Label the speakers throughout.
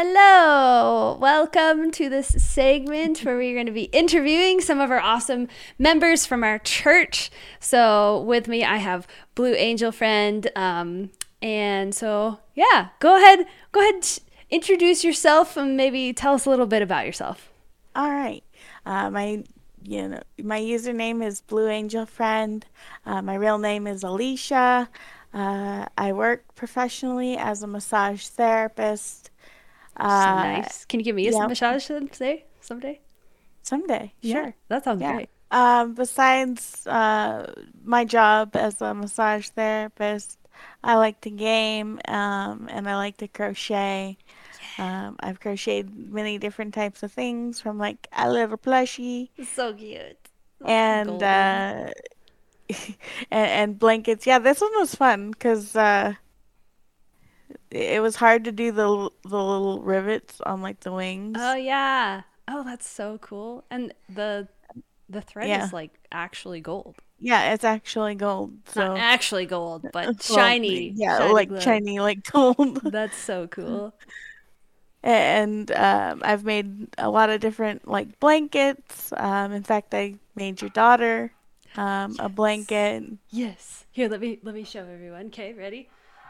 Speaker 1: Hello! Welcome to this segment where we're going to be interviewing some of our awesome members from our church. So, with me, I have Blue Angel Friend. Um, and so, yeah, go ahead, go ahead, introduce yourself and maybe tell us a little bit about yourself.
Speaker 2: All right. Uh, my you know my username is Blue Angel Friend. Uh, my real name is Alicia. Uh, I work professionally as a massage therapist.
Speaker 1: So nice. Can you give me a massage someday? Someday?
Speaker 2: Someday, sure.
Speaker 1: That sounds
Speaker 2: Yeah.
Speaker 1: great.
Speaker 2: Um, besides uh, my job as a massage therapist, I like to game um, and I like to crochet. Um, I've crocheted many different types of things from like a little plushie
Speaker 1: So cute.
Speaker 2: and uh, and, and blankets. Yeah, this one was fun because uh, it was hard to do the the little rivets on like the wings.
Speaker 1: Oh yeah. Oh, that's so cool. And the the thread
Speaker 2: Yeah.
Speaker 1: is like actually gold.
Speaker 2: Yeah, it's actually gold. So
Speaker 1: Not actually gold, but shiny.
Speaker 2: yeah,
Speaker 1: shiny
Speaker 2: like
Speaker 1: glow.
Speaker 2: shiny, like gold.
Speaker 1: That's so cool.
Speaker 2: And um, I've made a lot of different like blankets. Um, in fact, I made your daughter um, a blanket.
Speaker 1: Yes. Here, let me let me show everyone. Okay, ready?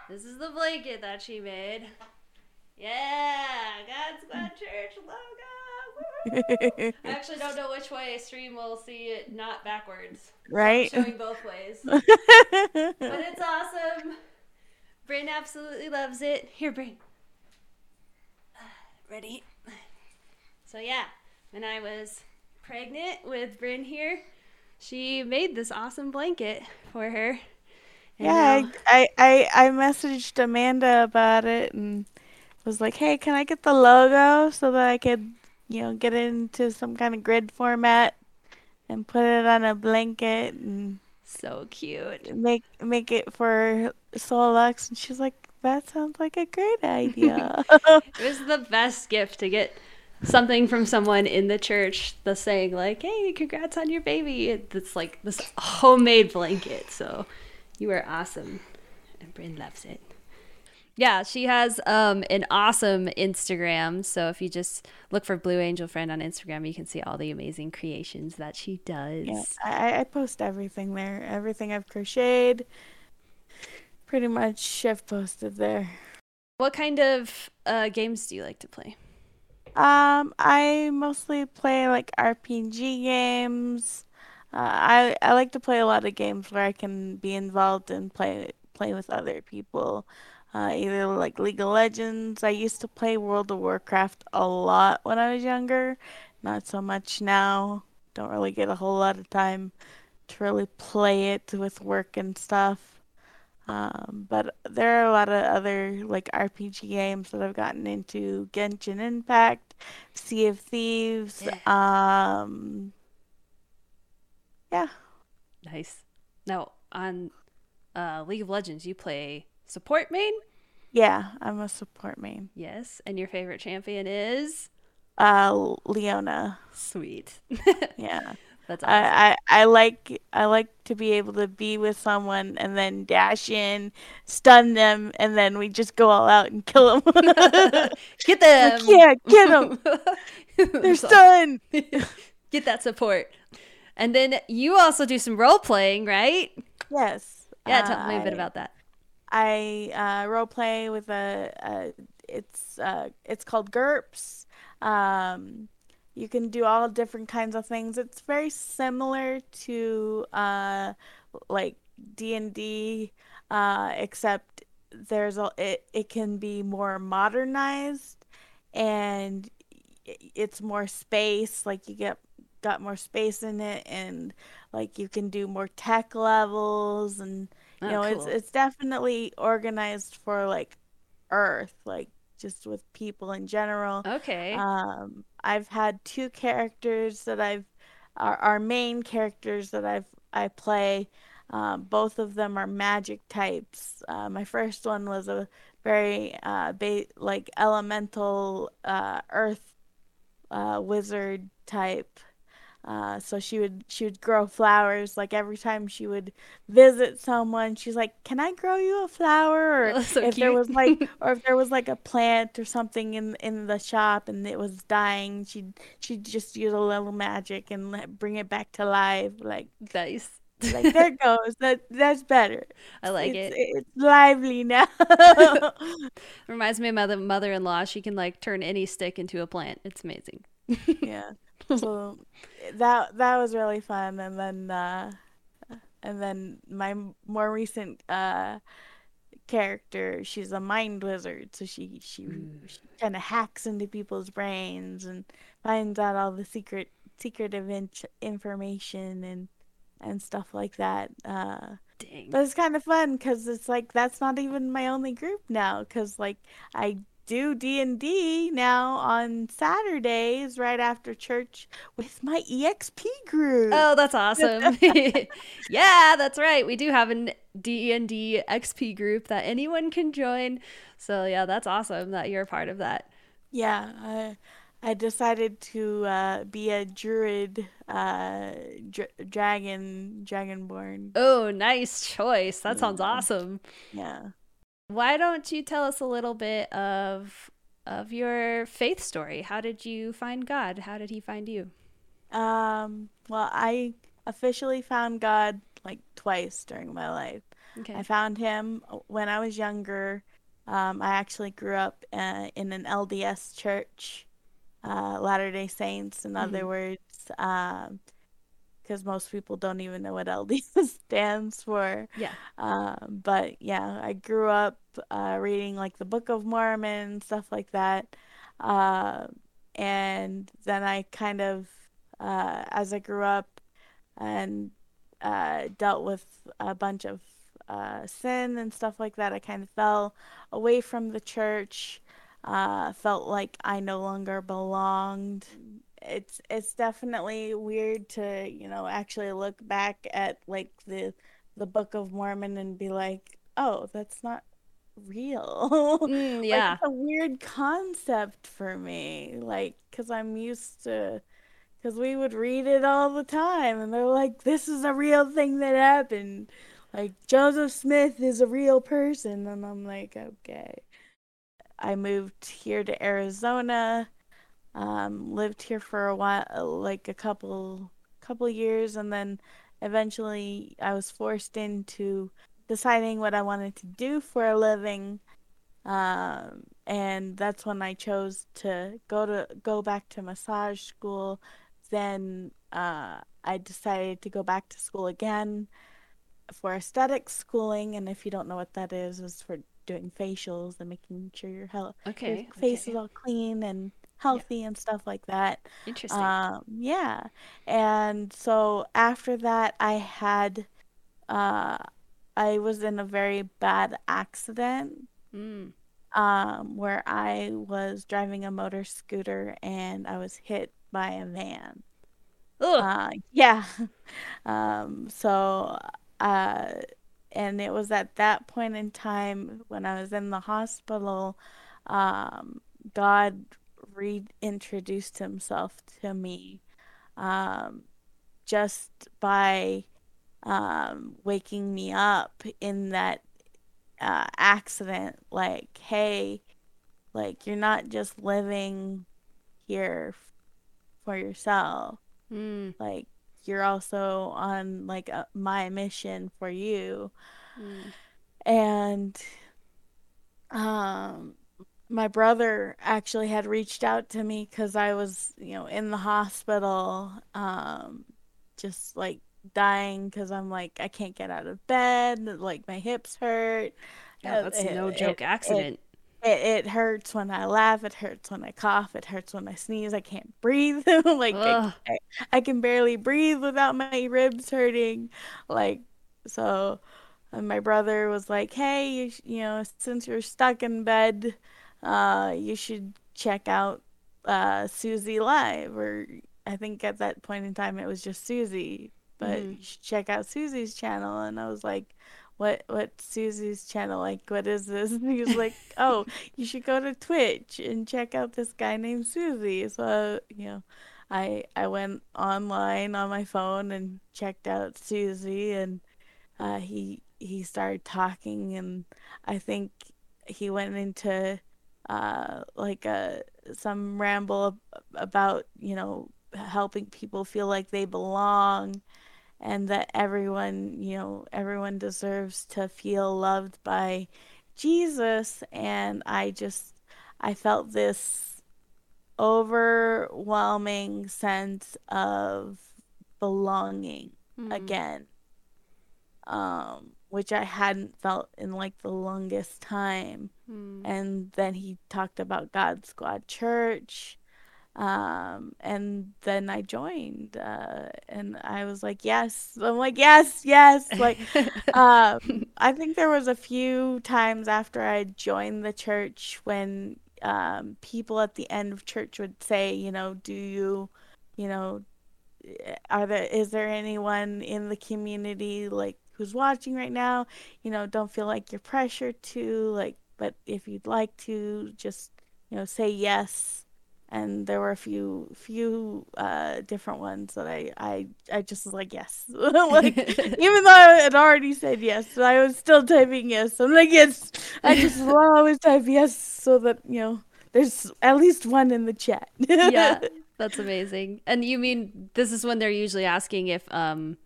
Speaker 1: This is the blanket that she made. Yeah, God's Squad Church logo. I actually don't know which way a stream will see it, not backwards.
Speaker 2: Right?
Speaker 1: Showing both ways. But it's awesome. Bryn absolutely loves it. Here, Bryn. Ready? So yeah, when I was pregnant with Bryn here, she made this awesome blanket for her.
Speaker 2: Yeah, I, I, I I messaged Amanda about it and was like, hey, can I get the logo so that I could, you know, get it into some kind of grid format and put it on a blanket and
Speaker 1: so cute.
Speaker 2: make make it for Solux? And she's like, that sounds like a great idea.
Speaker 1: It was the best gift to get something from someone in the church the saying like, "Hey, congrats on your baby." It's like this homemade blanket. So you are awesome, and Bryn loves it. Yeah, she has um, an awesome Instagram. So if you just look for Blue Angel Friend on Instagram, you can see all the amazing creations that she does.
Speaker 2: Yeah, I, I post everything there. Everything I've crocheted, pretty much I've posted there.
Speaker 1: What kind of uh, games do you like to play?
Speaker 2: Um, I mostly play like RPG games. Uh, I I like to play a lot of games where I can be involved and play play with other people. Uh, either like League of Legends. I used to play World of Warcraft a lot when I was younger. Not so much now. Don't really get a whole lot of time to really play it with work and stuff. Um, but there are a lot of other like RPG games that I've gotten into. Genshin Impact, Sea of Thieves. Um, yeah.
Speaker 1: Nice. Now on uh, League of Legends, you play support main.
Speaker 2: Yeah, I'm a support main.
Speaker 1: Yes, and your favorite champion is
Speaker 2: Uh, Leona.
Speaker 1: sweet.
Speaker 2: Yeah.
Speaker 1: That's awesome.
Speaker 2: I, I I like I like to be able to be with someone and then dash in, stun them, and then we just go all out and kill them.
Speaker 1: Get them.
Speaker 2: yeah, get them. They're stunned.
Speaker 1: Get that support. And then you also do some role playing, right?
Speaker 2: Yes.
Speaker 1: Yeah, tell me a bit about that.
Speaker 2: I uh, role play with a, a it's uh, it's called GURPS. Um, you can do all different kinds of things. It's very similar to uh, like D and D, uh, except there's a it, it can be more modernized and it's more space. Like you get got more space in it, and like you can do more tech levels and you
Speaker 1: Oh,
Speaker 2: know, it's
Speaker 1: cool.
Speaker 2: it's definitely organized for like Earth, like just with people in general.
Speaker 1: Okay.
Speaker 2: Um, I've had two characters that I've our, our main characters that I've I play. Um, both of them are magic types. Uh, my first one was a very uh, ba like elemental uh, Earth uh, wizard type. Uh, so she would she would grow flowers like every time she would visit someone she's like can i grow you a flower or
Speaker 1: Oh, so
Speaker 2: if there was like or if there was like a plant or something in in the shop and it was dying she'd she'd just use a little magic and let, bring it back to life like
Speaker 1: Nice.
Speaker 2: like there goes that that's better
Speaker 1: I like
Speaker 2: it's
Speaker 1: it.
Speaker 2: it's lively now
Speaker 1: Reminds me of my mother mother-in-law. She can like turn any stick into a plant. It's amazing.
Speaker 2: yeah so that that was really fun and then uh and then my more recent uh character she's a mind wizard so she she,
Speaker 1: Ooh.
Speaker 2: she kind of hacks into people's brains and finds out all the secret secretive in- information and and stuff like that uh
Speaker 1: Dang.
Speaker 2: but it's kind of fun because it's like that's not even my only group now because like I do D&D now on Saturdays right after church with my EXP group.
Speaker 1: Oh, that's awesome. yeah, that's right. We do have an D&D XP group that anyone can join. So, yeah, that's awesome that you're a part of that.
Speaker 2: Yeah, I I decided to uh, be a druid uh, dr- dragon dragonborn.
Speaker 1: Oh, nice choice. That sounds awesome.
Speaker 2: Yeah.
Speaker 1: Why don't you tell us a little bit of of your faith story? How did you find God? How did he find you?
Speaker 2: Um, well, I officially found God like twice during my life.
Speaker 1: Okay.
Speaker 2: I found him uh, when I was younger. Um, I actually grew up uh, in an LDS church, uh, Latter-day Saints, in other
Speaker 1: Mhm.
Speaker 2: words, um, because most people don't even know what LDS stands for.
Speaker 1: Yeah.
Speaker 2: Um, but yeah, I grew up uh, reading like the Book of Mormon, stuff like that. Uh, and then I kind of, uh, as I grew up and uh, dealt with a bunch of uh, sin and stuff like that, I kind of fell away from the church. Uh, felt like I no longer belonged. It's it's definitely weird to, you know, actually look back at like the the Book of Mormon and be like, "Oh, that's not real."
Speaker 1: Mm,
Speaker 2: Like
Speaker 1: yeah.
Speaker 2: it's a weird concept for me, like, because I'm used to, because we would read it all the time, and they're like, "This is a real thing that happened." Like Joseph Smith is a real person, and I'm like, okay. I moved here to Arizona, um, lived here for a while, like a couple couple years, and then eventually I was forced into deciding what I wanted to do for a living. Um, and that's when I chose to go to go back to massage school. Then uh, I decided to go back to school again for aesthetic schooling. And if you don't know what that is, it's for doing facials and making sure your health, your
Speaker 1: Okay.
Speaker 2: face
Speaker 1: okay.
Speaker 2: is all clean and healthy and stuff like that.
Speaker 1: Interesting.
Speaker 2: Um, yeah. And so after that, I had, uh, I was in a very bad accident,
Speaker 1: Mm.
Speaker 2: um, where I was driving a motor scooter and I was hit by a van.
Speaker 1: Ugh.
Speaker 2: Uh, yeah. Um, so, uh, and it was at that point in time when I was in the hospital, um, God reintroduced himself to me, um, just by, um, waking me up in that, uh, accident. Like, hey, like, you're not just living here f- for yourself
Speaker 1: Mm.
Speaker 2: like you're also on like a, my mission for you
Speaker 1: Mm.
Speaker 2: and um my brother actually had reached out to me because I was you know in the hospital um just like dying because I'm like I can't get out of bed like my hips hurt
Speaker 1: Yeah, that's
Speaker 2: it,
Speaker 1: no joke
Speaker 2: it,
Speaker 1: accident.
Speaker 2: it, it hurts when I laugh. It hurts when I cough. It hurts when I sneeze. I can't breathe. like I, I, I can barely breathe without my ribs hurting. Like so, and my brother was like, "Hey, you, you know, since you're stuck in bed, uh, you should check out uh Susie Live." Or I think at that point in time it was just Susie, but
Speaker 1: hmm
Speaker 2: you should check out Susie's channel. And I was like, what what Susie's channel like what is this and he was like oh you should go to Twitch and check out this guy named Susie so you know I I went online on my phone and checked out Susie, and uh, he he started talking, and I think he went into uh, like a some ramble about you know helping people feel like they belong and that everyone, you know, everyone deserves to feel loved by Jesus. And I just, I felt this overwhelming sense of belonging
Speaker 1: Mm.
Speaker 2: again, um, which I hadn't felt in like the longest time.
Speaker 1: Mm.
Speaker 2: And then he talked about God Squad Church um, and then I joined, uh, and I was like, yes. I'm like, yes, yes. Like, um, I think there was a few times after I joined the church when um, people at the end of church would say, you know, do you, you know, are there is there anyone in the community like who's watching right now? You know, don't feel like you're pressured to like, but if you'd like to, just you know, say yes and there were a few few uh different ones that I I I just was like yes like even though I had already said yes I was still typing yes I'm like yes I just will always type yes so that you know there's at least one in the chat
Speaker 1: yeah, that's amazing. And you mean this is when they're usually asking if um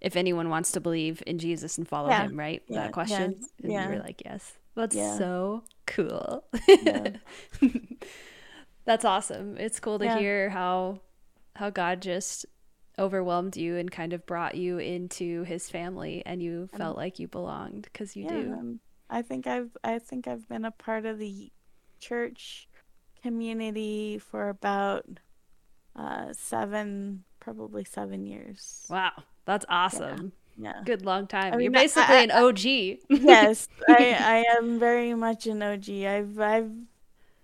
Speaker 1: if anyone wants to believe in Jesus and follow
Speaker 2: yeah
Speaker 1: him, right?
Speaker 2: yeah
Speaker 1: That question. And
Speaker 2: yeah
Speaker 1: were like, yes. That's so cool. That's awesome. It's cool to hear how how God just overwhelmed you and kind of brought you into his family and you
Speaker 2: and
Speaker 1: felt like you belonged because you do.
Speaker 2: um, I think I've I think I've been a part of the church community for about uh seven probably seven years
Speaker 1: Wow, that's awesome.
Speaker 2: yeah
Speaker 1: Good long
Speaker 2: I
Speaker 1: time. You're
Speaker 2: mean, I,
Speaker 1: basically
Speaker 2: I,
Speaker 1: an OG.
Speaker 2: yes, I I am very much an OG. I've I've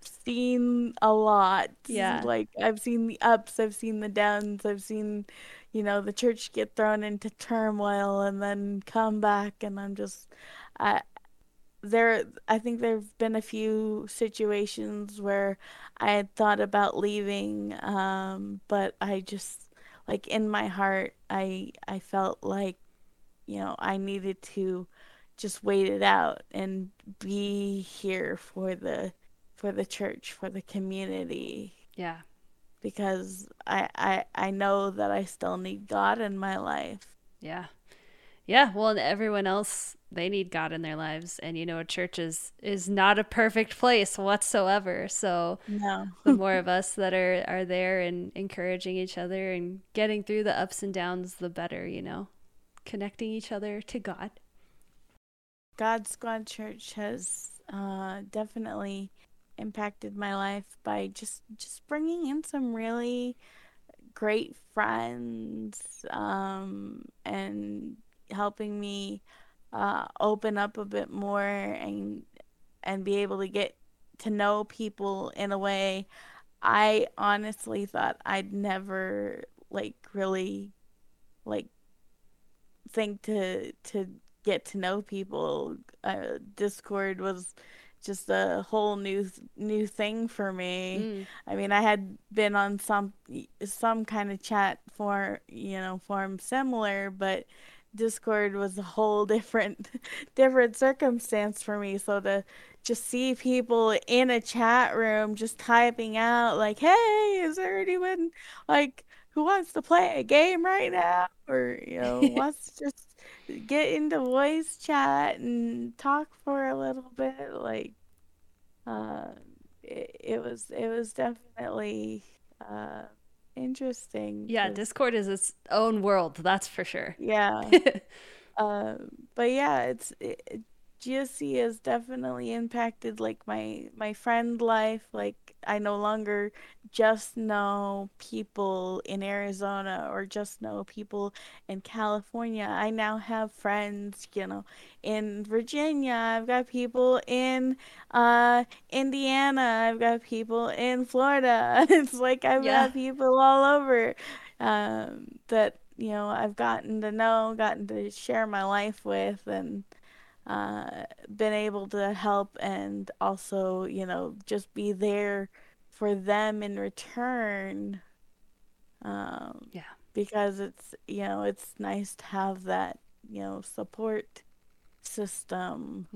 Speaker 2: seen a lot.
Speaker 1: yeah.
Speaker 2: Like I've seen the ups, I've seen the downs, I've seen, you know, the church get thrown into turmoil and then come back, and I'm just, I there. I think there've been a few situations where I had thought about leaving, um, but I just like in my heart, I I felt like you know, I needed to just wait it out and be here for the for the church, for the community
Speaker 1: Yeah.
Speaker 2: because I I I know that I still need God in my life.
Speaker 1: Yeah. Yeah, well, and everyone else they need God in their lives, and you know, a church is is not a perfect place whatsoever. So
Speaker 2: No.
Speaker 1: the more of us that are are there and encouraging each other and getting through the ups and downs, the better. You know, connecting each other to God.
Speaker 2: God Squad Church has uh, definitely impacted my life by just just bringing in some really great friends um, and helping me uh, open up a bit more and and be able to get to know people in a way I honestly thought I'd never like really like think to to get to know people. Uh, Discord was just a whole new new thing for me.
Speaker 1: Mm,
Speaker 2: I mean, I had been on some some kind of chat for you know form similar, but Discord was a whole different different circumstance for me. So to just see people in a chat room just typing out like, "Hey, is there anyone like who wants to play a game right now?" or you know wants to just get into voice chat and talk for a little bit like uh it, it was it was definitely uh interesting
Speaker 1: yeah, Discord is its own world, that's for sure.
Speaker 2: yeah um but yeah it's it, it- GSC has definitely impacted like my my friend life like I no longer just know people in Arizona or just know people in California. I now have friends you know in Virginia. I've got people in uh Indiana. I've got people in Florida. It's like I've
Speaker 1: yeah.
Speaker 2: got people all over um that you know I've gotten to know gotten to share my life with and uh, been able to help and also, you know, just be there for them in return. Um,
Speaker 1: Yeah.
Speaker 2: because it's you know it's nice to have that you know support system.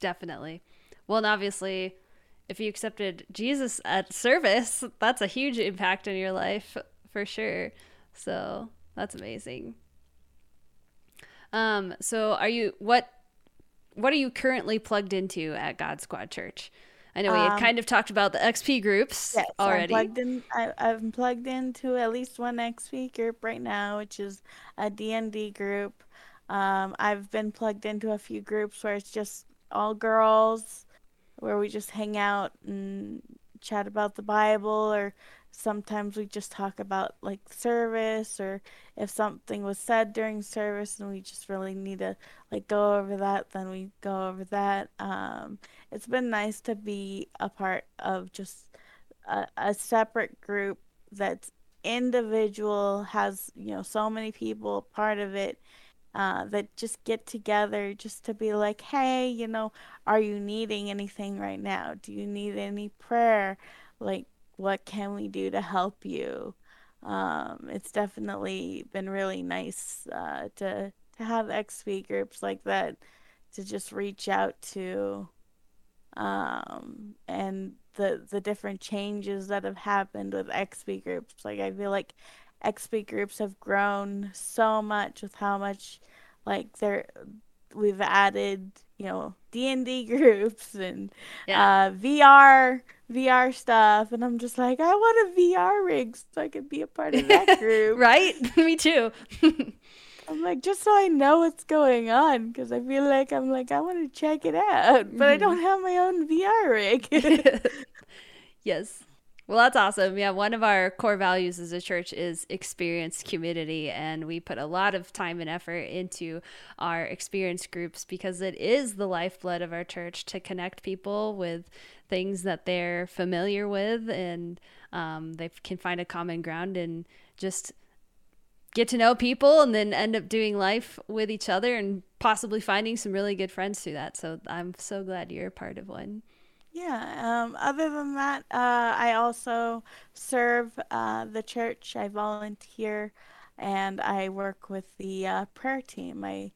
Speaker 1: Definitely. Well, and obviously, if you accepted Jesus at service, that's a huge impact in your life for sure. So that's amazing. Um, so are you what what are you currently plugged into at God Squad Church? I know we had
Speaker 2: Um,
Speaker 1: kind of talked about the XP groups
Speaker 2: Yes, I'm
Speaker 1: already.
Speaker 2: plugged in. I, I'm plugged into at least one XP group right now, which is a D&D group. Um, I've been plugged into a few groups where it's just all girls, where we just hang out and chat about the Bible, or sometimes we just talk about like service, or if something was said during service and we just really need to like go over that, then we go over that. Um, it's been nice to be a part of just a, a separate group that's individual, has, you know, so many people part of it, uh, that just get together just to be like, hey, you know, are you needing anything right now? Do you need any prayer? Like, what can we do to help you? Um, it's definitely been really nice uh, to to have XP groups like that to just reach out to um, and the the different changes that have happened with XP groups. Like I feel like XP groups have grown so much with how much like they're we've added, you know, D&D groups and
Speaker 1: Yeah.
Speaker 2: uh VR VR stuff and I'm just like I want a VR rig so I could be a part of that group.
Speaker 1: right? Me too.
Speaker 2: I'm like just so I know what's going on because I feel like I'm like I want to check it out, but I
Speaker 1: Mhm.
Speaker 2: don't have my own VR rig.
Speaker 1: Yes. Well, that's awesome. Yeah, one of our core values as a church is experienced community, and we put a lot of time and effort into our experience groups because it is the lifeblood of our church to connect people with things that they're familiar with and um, they can find a common ground and just get to know people and then end up doing life with each other and possibly finding some really good friends through that. So I'm so glad you're a part of one.
Speaker 2: Yeah, um, other than that, uh, I also serve uh, the church. I volunteer and I work with the uh, prayer team. I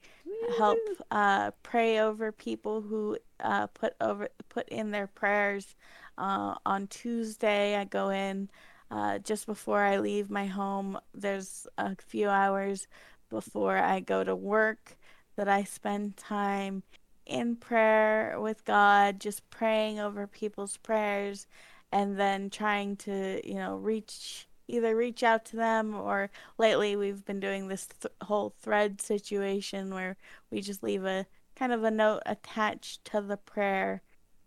Speaker 2: help
Speaker 1: Woo!
Speaker 2: uh, pray over people who uh, put over put in their prayers. Uh, on Tuesday, I go in uh, just before I leave my home. There's a few hours before I go to work that I spend time in prayer with God, just praying over people's prayers, and then trying to, you know, reach either reach out to them or lately we've been doing this th- whole thread situation where we just leave a kind of a note attached to the prayer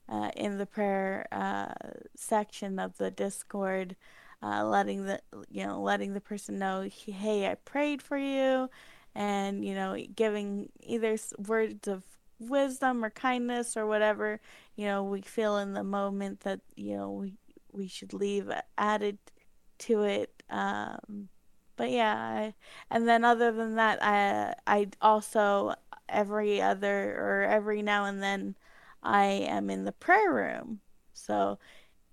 Speaker 2: uh, in the prayer uh, section of the Discord, uh, letting the you know letting the person know, hey, I prayed for you, and you know giving either words of wisdom or kindness or whatever you know we feel in the moment that you know we we should leave added to it. Um, but yeah, I, and then other than that, I I also every other or every now and then I am in the prayer room. So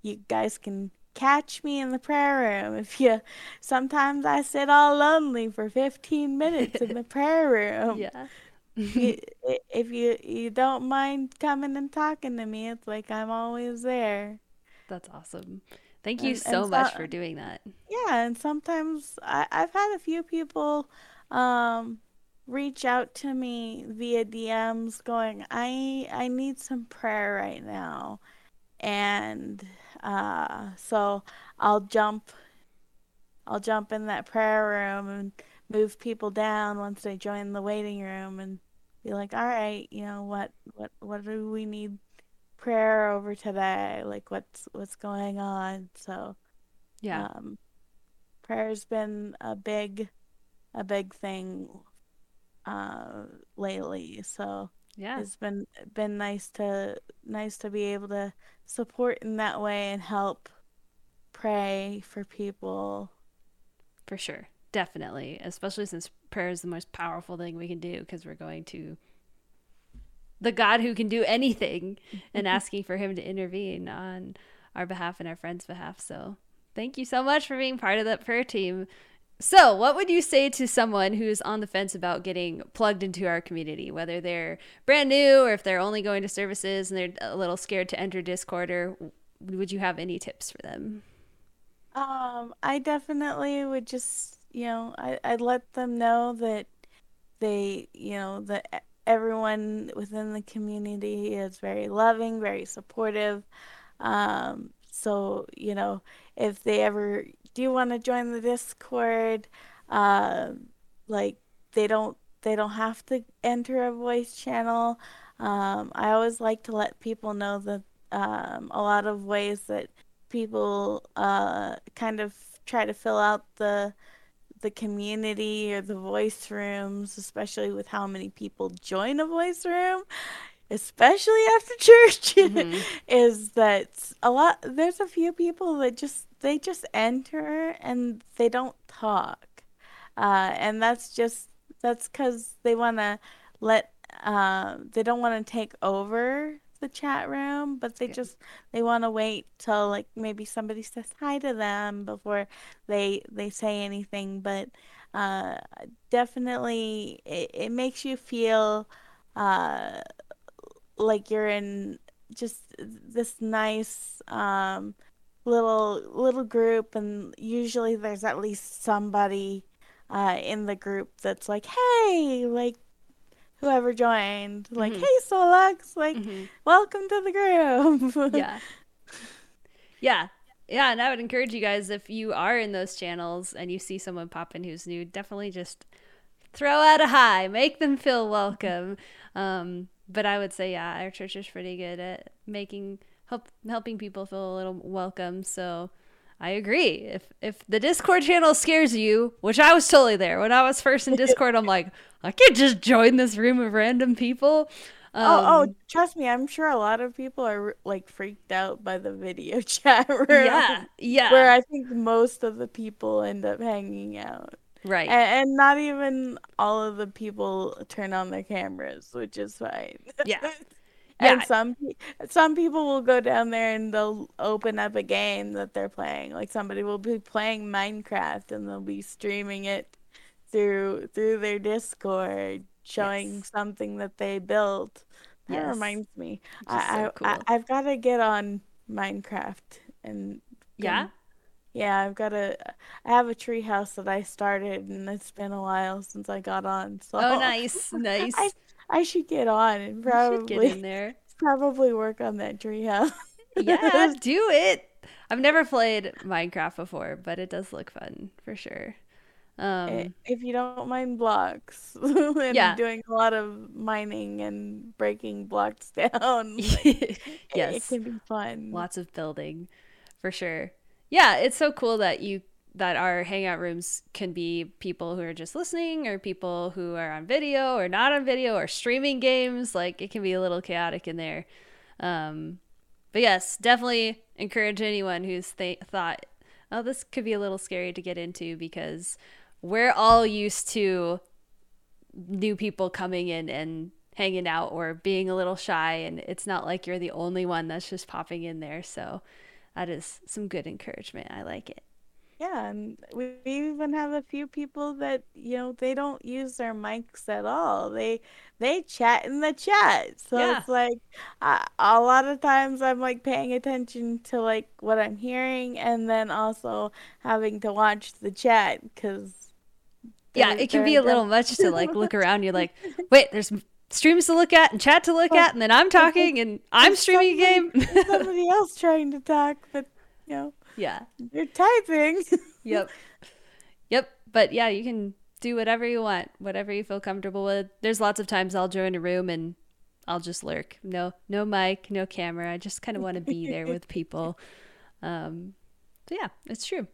Speaker 2: you guys can catch me in the prayer room if you sometimes I sit all lonely for 15 minutes in the prayer room.
Speaker 1: Yeah.
Speaker 2: You, if you you don't mind coming and talking to me, it's like I'm always there.
Speaker 1: That's awesome. Thank you
Speaker 2: And and
Speaker 1: so
Speaker 2: so
Speaker 1: much for doing that.
Speaker 2: yeah, and sometimes I, I've had a few people um reach out to me via DMs going, I I need some prayer right now. And uh so I'll jump I'll jump in that prayer room and move people down once they join the waiting room and be like, "All right, you know, what what what do we need prayer over today? Like what's what's going on?" So,
Speaker 1: Yeah.
Speaker 2: um prayer's been a big a big thing uh lately. So,
Speaker 1: Yeah,
Speaker 2: it's been been nice to nice to be able to support in that way and help pray for people.
Speaker 1: for sure. Definitely. Especially since prayer is the most powerful thing we can do because we're going to the God who can do anything and asking for him to intervene on our behalf and our friends' behalf. So Thank you so much for being part of that prayer team. So, what would you say to someone who's on the fence about getting plugged into our community, whether they're brand new or if they're only going to services and they're a little scared to enter Discord, or would you have any tips for them?
Speaker 2: Um, I definitely would just, you know, I, I'd let them know that they, you know, that everyone within the community is very loving, very supportive. Um, so, you know, if they ever do want to join the Discord, uh, like they don't they don't have to enter a voice channel. Um, I always like to let people know that um, a lot of ways that people uh, kind of try to fill out the the community or the voice rooms, especially with how many people join a voice room, especially after church, mm-hmm. is that a lot. There's a few people that just they just enter and they don't talk, uh, and that's just that's because they want to let uh, they don't want to take over the chat room, but they yeah. just they want to wait till like maybe somebody says hi to them before they they say anything. But uh, definitely, it, it makes you feel uh, like you're in just this nice um, little little group, and usually there's at least somebody uh, in the group that's like, hey, like whoever joined. Like, mm-hmm. hey, Solux, like, mm-hmm. welcome to the group.
Speaker 1: yeah. Yeah. Yeah. And I would encourage you guys if you are in those channels and you see someone pop in who's new, definitely just throw out a hi, make them feel welcome. Um, but I would say, yeah, our church is pretty good at making help helping people feel a little welcome. So I agree. If if the Discord channel scares you, which I was totally there when I was first in Discord, I'm like, I can't just join this room of random people.
Speaker 2: Um, oh, oh, um, trust me, I'm sure a lot of people are like freaked out by the video chat room.
Speaker 1: Yeah, yeah.
Speaker 2: Where I think most of the people end up hanging out.
Speaker 1: Right.
Speaker 2: And, and not even all of the people turn on their cameras, which is fine.
Speaker 1: Yeah.
Speaker 2: and yeah. some some people will go down there and they'll open up a game that they're playing. Like somebody will be playing Minecraft and they'll be streaming it through through their Discord, showing yes. something that they built. That yes. reminds me, I, so cool. I, I have got to get on Minecraft and
Speaker 1: yeah.
Speaker 2: Yeah, I've got a. I have a treehouse that I started, and it's been a while since I got on. So
Speaker 1: oh, nice, nice.
Speaker 2: I, I should get on and probably
Speaker 1: get in there.
Speaker 2: Probably work on that treehouse.
Speaker 1: yeah, do it. I've never played Minecraft before, but it does look fun for sure. Um,
Speaker 2: if you don't mind blocks and yeah. doing a lot of mining and breaking blocks down, like, yes, it can be fun.
Speaker 1: Lots of building, for sure. Yeah, it's so cool that you that our hangout rooms can be people who are just listening or people who are on video or not on video or streaming games like it can be a little chaotic in there um, but yes definitely encourage anyone who's th- thought oh this could be a little scary to get into because we're all used to new people coming in and hanging out or being a little shy and it's not like you're the only one that's just popping in there so that is some good encouragement i like it
Speaker 2: yeah, and we even have a few people that you know they don't use their mics at all. They they chat in the chat, so yeah. it's like uh, a lot of times I'm like paying attention to like what I'm hearing, and then also having to watch the chat because
Speaker 1: yeah, it can be a little much to like look around. You're like, wait, there's streams to look at and chat to look well, at, and then I'm talking and I'm streaming a game.
Speaker 2: somebody else trying to talk, but you know.
Speaker 1: Yeah.
Speaker 2: You're typing.
Speaker 1: yep. Yep. But yeah, you can do whatever you want, whatever you feel comfortable with. There's lots of times I'll join a room and I'll just lurk. No, no mic, no camera. I just kind of want to be there with people. Um, so yeah, it's true.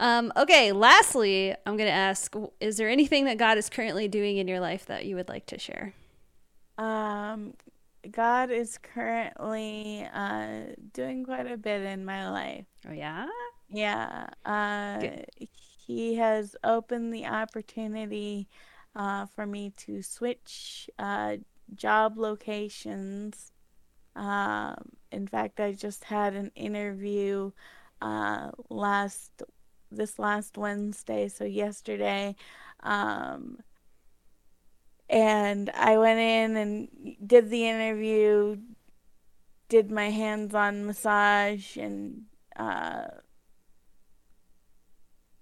Speaker 1: Um, okay, lastly, I'm going to ask Is there anything that God is currently doing in your life that you would like to share?
Speaker 2: Um, God is currently uh, doing quite a bit in my life.
Speaker 1: Oh, yeah?
Speaker 2: Yeah. Uh, he has opened the opportunity uh, for me to switch uh, job locations. Um, in fact, I just had an interview uh, last this last Wednesday, so yesterday. Um, and I went in and did the interview, did my hands-on massage, and uh,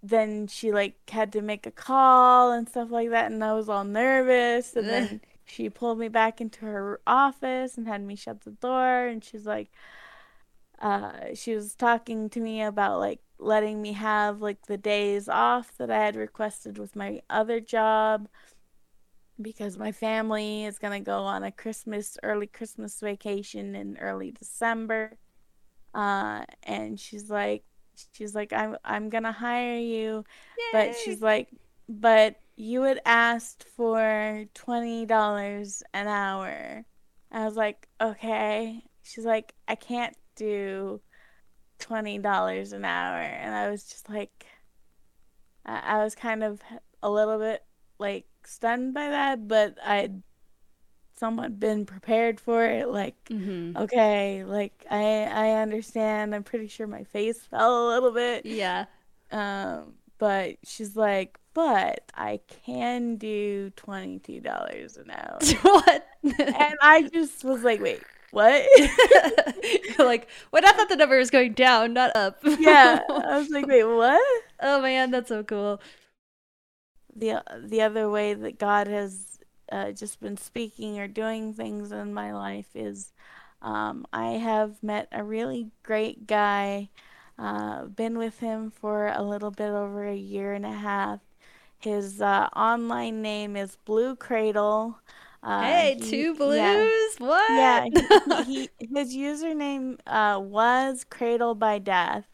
Speaker 2: then she like had to make a call and stuff like that, and I was all nervous, and then she pulled me back into her office and had me shut the door, and she's like, uh, she was talking to me about like letting me have like the days off that I had requested with my other job because my family is going to go on a Christmas, early Christmas vacation in early December. Uh, and she's like, she's like, I'm, I'm going to hire you. Yay. But she's like, but you had asked for $20 an hour. I was like, okay. She's like, I can't do $20 an hour. And I was just like, I, I was kind of a little bit like stunned by that, but I'd somewhat been prepared for it. Like, mm-hmm. okay, like I I understand. I'm pretty sure my face fell a little bit.
Speaker 1: Yeah.
Speaker 2: Um, but she's like, but I can do twenty two dollars an hour.
Speaker 1: what?
Speaker 2: and I just was like, wait, what?
Speaker 1: like, what? I thought the number was going down, not up.
Speaker 2: yeah, I was like, wait, what?
Speaker 1: Oh man, that's so cool
Speaker 2: the the other way that God has uh, just been speaking or doing things in my life is um, I have met a really great guy. Uh, been with him for a little bit over a year and a half. His uh, online name is Blue Cradle.
Speaker 1: Uh, hey, he, two blues? Yeah, what?
Speaker 2: Yeah, he, he, his username uh, was Cradle by Death.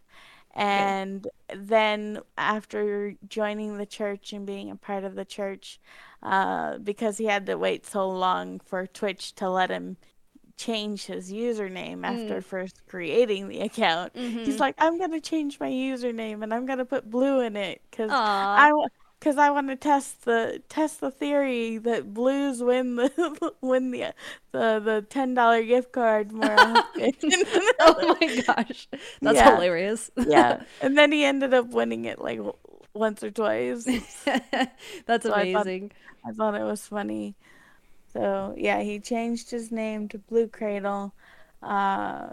Speaker 2: And okay. then after joining the church and being a part of the church, uh, because he had to wait so long for Twitch to let him change his username after mm. first creating the account. Mm-hmm. He's like, I'm gonna change my username and I'm gonna put blue in it because I because I want to test the test the theory that blues win the win the the the ten dollar gift card more often.
Speaker 1: oh my gosh, that's yeah. hilarious.
Speaker 2: yeah, and then he ended up winning it like once or twice.
Speaker 1: that's so amazing.
Speaker 2: I thought, I thought it was funny. So yeah, he changed his name to Blue Cradle, uh,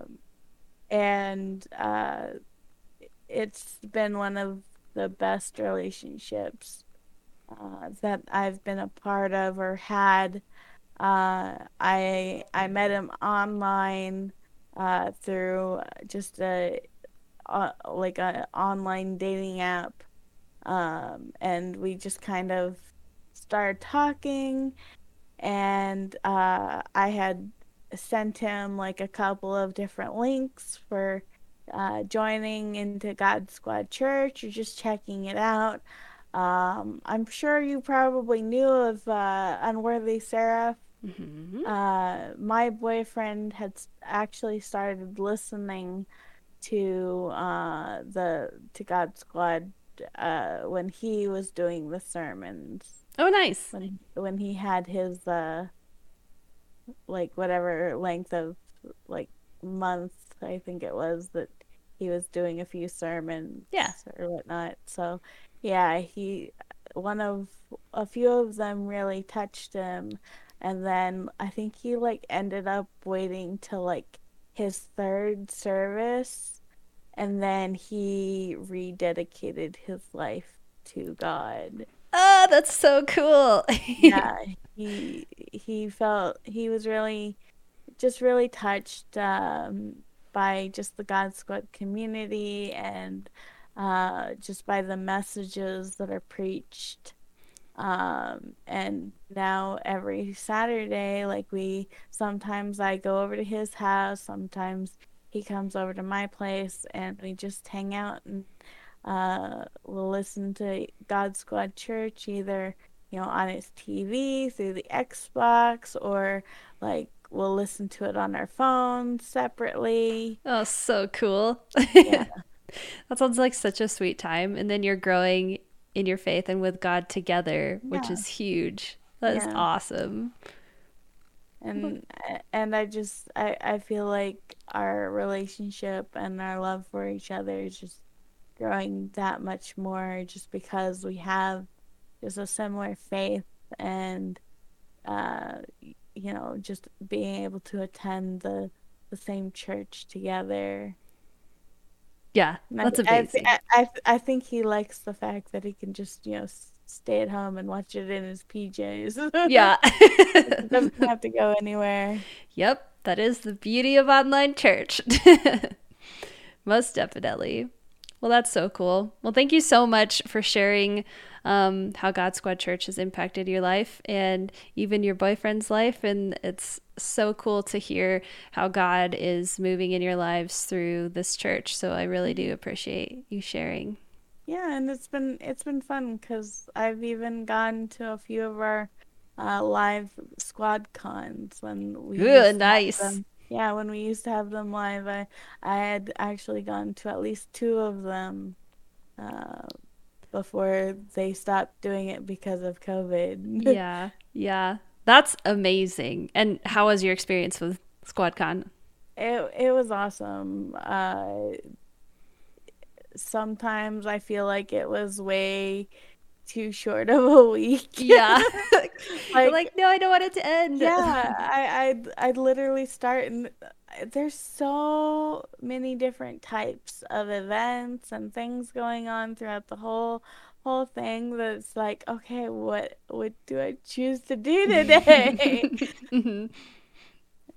Speaker 2: and uh, it's been one of the best relationships uh, that I've been a part of or had. Uh, I I met him online uh, through just a uh, like an online dating app, um, and we just kind of started talking, and uh, I had sent him like a couple of different links for uh, joining into God Squad Church or just checking it out. Um, I'm sure you probably knew of uh, Unworthy Seraph. Mm-hmm. Uh, my boyfriend had actually started listening to uh, the to God Squad uh, when he was doing the sermons.
Speaker 1: Oh, nice.
Speaker 2: When when he had his uh, like whatever length of like month I think it was that he was doing a few sermons
Speaker 1: yeah.
Speaker 2: or whatnot. So yeah, he one of a few of them really touched him and then I think he like ended up waiting till like his third service and then he rededicated his life to God.
Speaker 1: Oh, that's so cool.
Speaker 2: yeah, he he felt he was really just really touched um, by just the God Squad community and uh, just by the messages that are preached. Um, and now every Saturday, like we sometimes I go over to his house, sometimes he comes over to my place, and we just hang out and uh, we'll listen to God Squad Church either you know on his TV through the Xbox or like we'll listen to it on our phones separately.
Speaker 1: Oh, so cool. Yeah. that sounds like such a sweet time. And then you're growing in your faith and with God together, which is huge. That yeah. is awesome.
Speaker 2: and and I just I I feel like our relationship and our love for each other is just growing that much more just because we have just a similar faith and uh you know just being able to attend the the same church together
Speaker 1: Yeah, that's
Speaker 2: I,
Speaker 1: amazing.
Speaker 2: I, I, I think he likes the fact that he can just you know stay at home and watch it in his PJs.
Speaker 1: yeah.
Speaker 2: doesn't have to go anywhere.
Speaker 1: Yep, that is the beauty of online church. Most definitely. Well, that's so cool. Well, thank you so much for sharing um, how God Squad Church has impacted your life and even your boyfriend's life. And it's so cool to hear how God is moving in your lives through this church. So I really do appreciate you sharing.
Speaker 2: Yeah, and it's been it's been fun because I've even gone to a few of our uh, live SquadCons when we
Speaker 1: good nice.
Speaker 2: Yeah, when we used to have them live, I I had actually gone to at least two of them uh, before they stopped doing it because of COVID.
Speaker 1: yeah, yeah, that's amazing. And how was your experience with SquadCon?
Speaker 2: It it was awesome. Uh, sometimes I feel like it was way too short of a week.
Speaker 1: Yeah. like, like, no, I don't want it to end.
Speaker 2: Yeah, I I'd, I'd literally start and uh, there's so many different types of events and things going on throughout the whole whole thing that's like, okay, what what do I choose to do today? mm-hmm.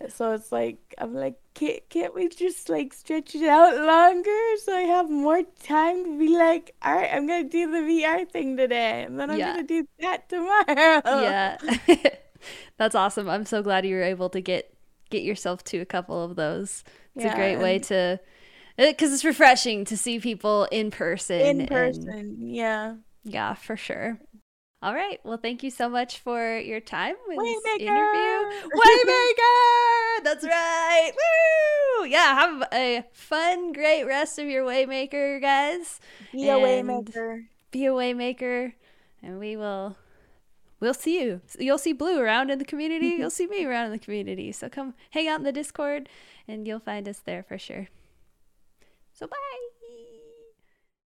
Speaker 2: So it's like I'm like, can't can't we just like stretch it out longer so I have more time to be like, all right, I'm gonna do the VR thing today, and then I'm yeah. gonna do that tomorrow.
Speaker 1: Yeah, that's awesome. I'm so glad you were able to get get yourself to a couple of those. It's yeah, a great way to eh, because it's refreshing to see people in person.
Speaker 2: In person, and, yeah.
Speaker 1: Yeah, for sure. All right. Well, thank you so much for your time with Waymaker! this interview. Waymaker! That's right. Woo! Yeah, have a fun, great rest of your Waymaker, guys.
Speaker 2: Be a Waymaker.
Speaker 1: Be a Waymaker. And we will we'll see you. You'll see Blue around in the community. You'll see me around in the community. So come hang out in the Discord and you'll find us there for sure. So bye.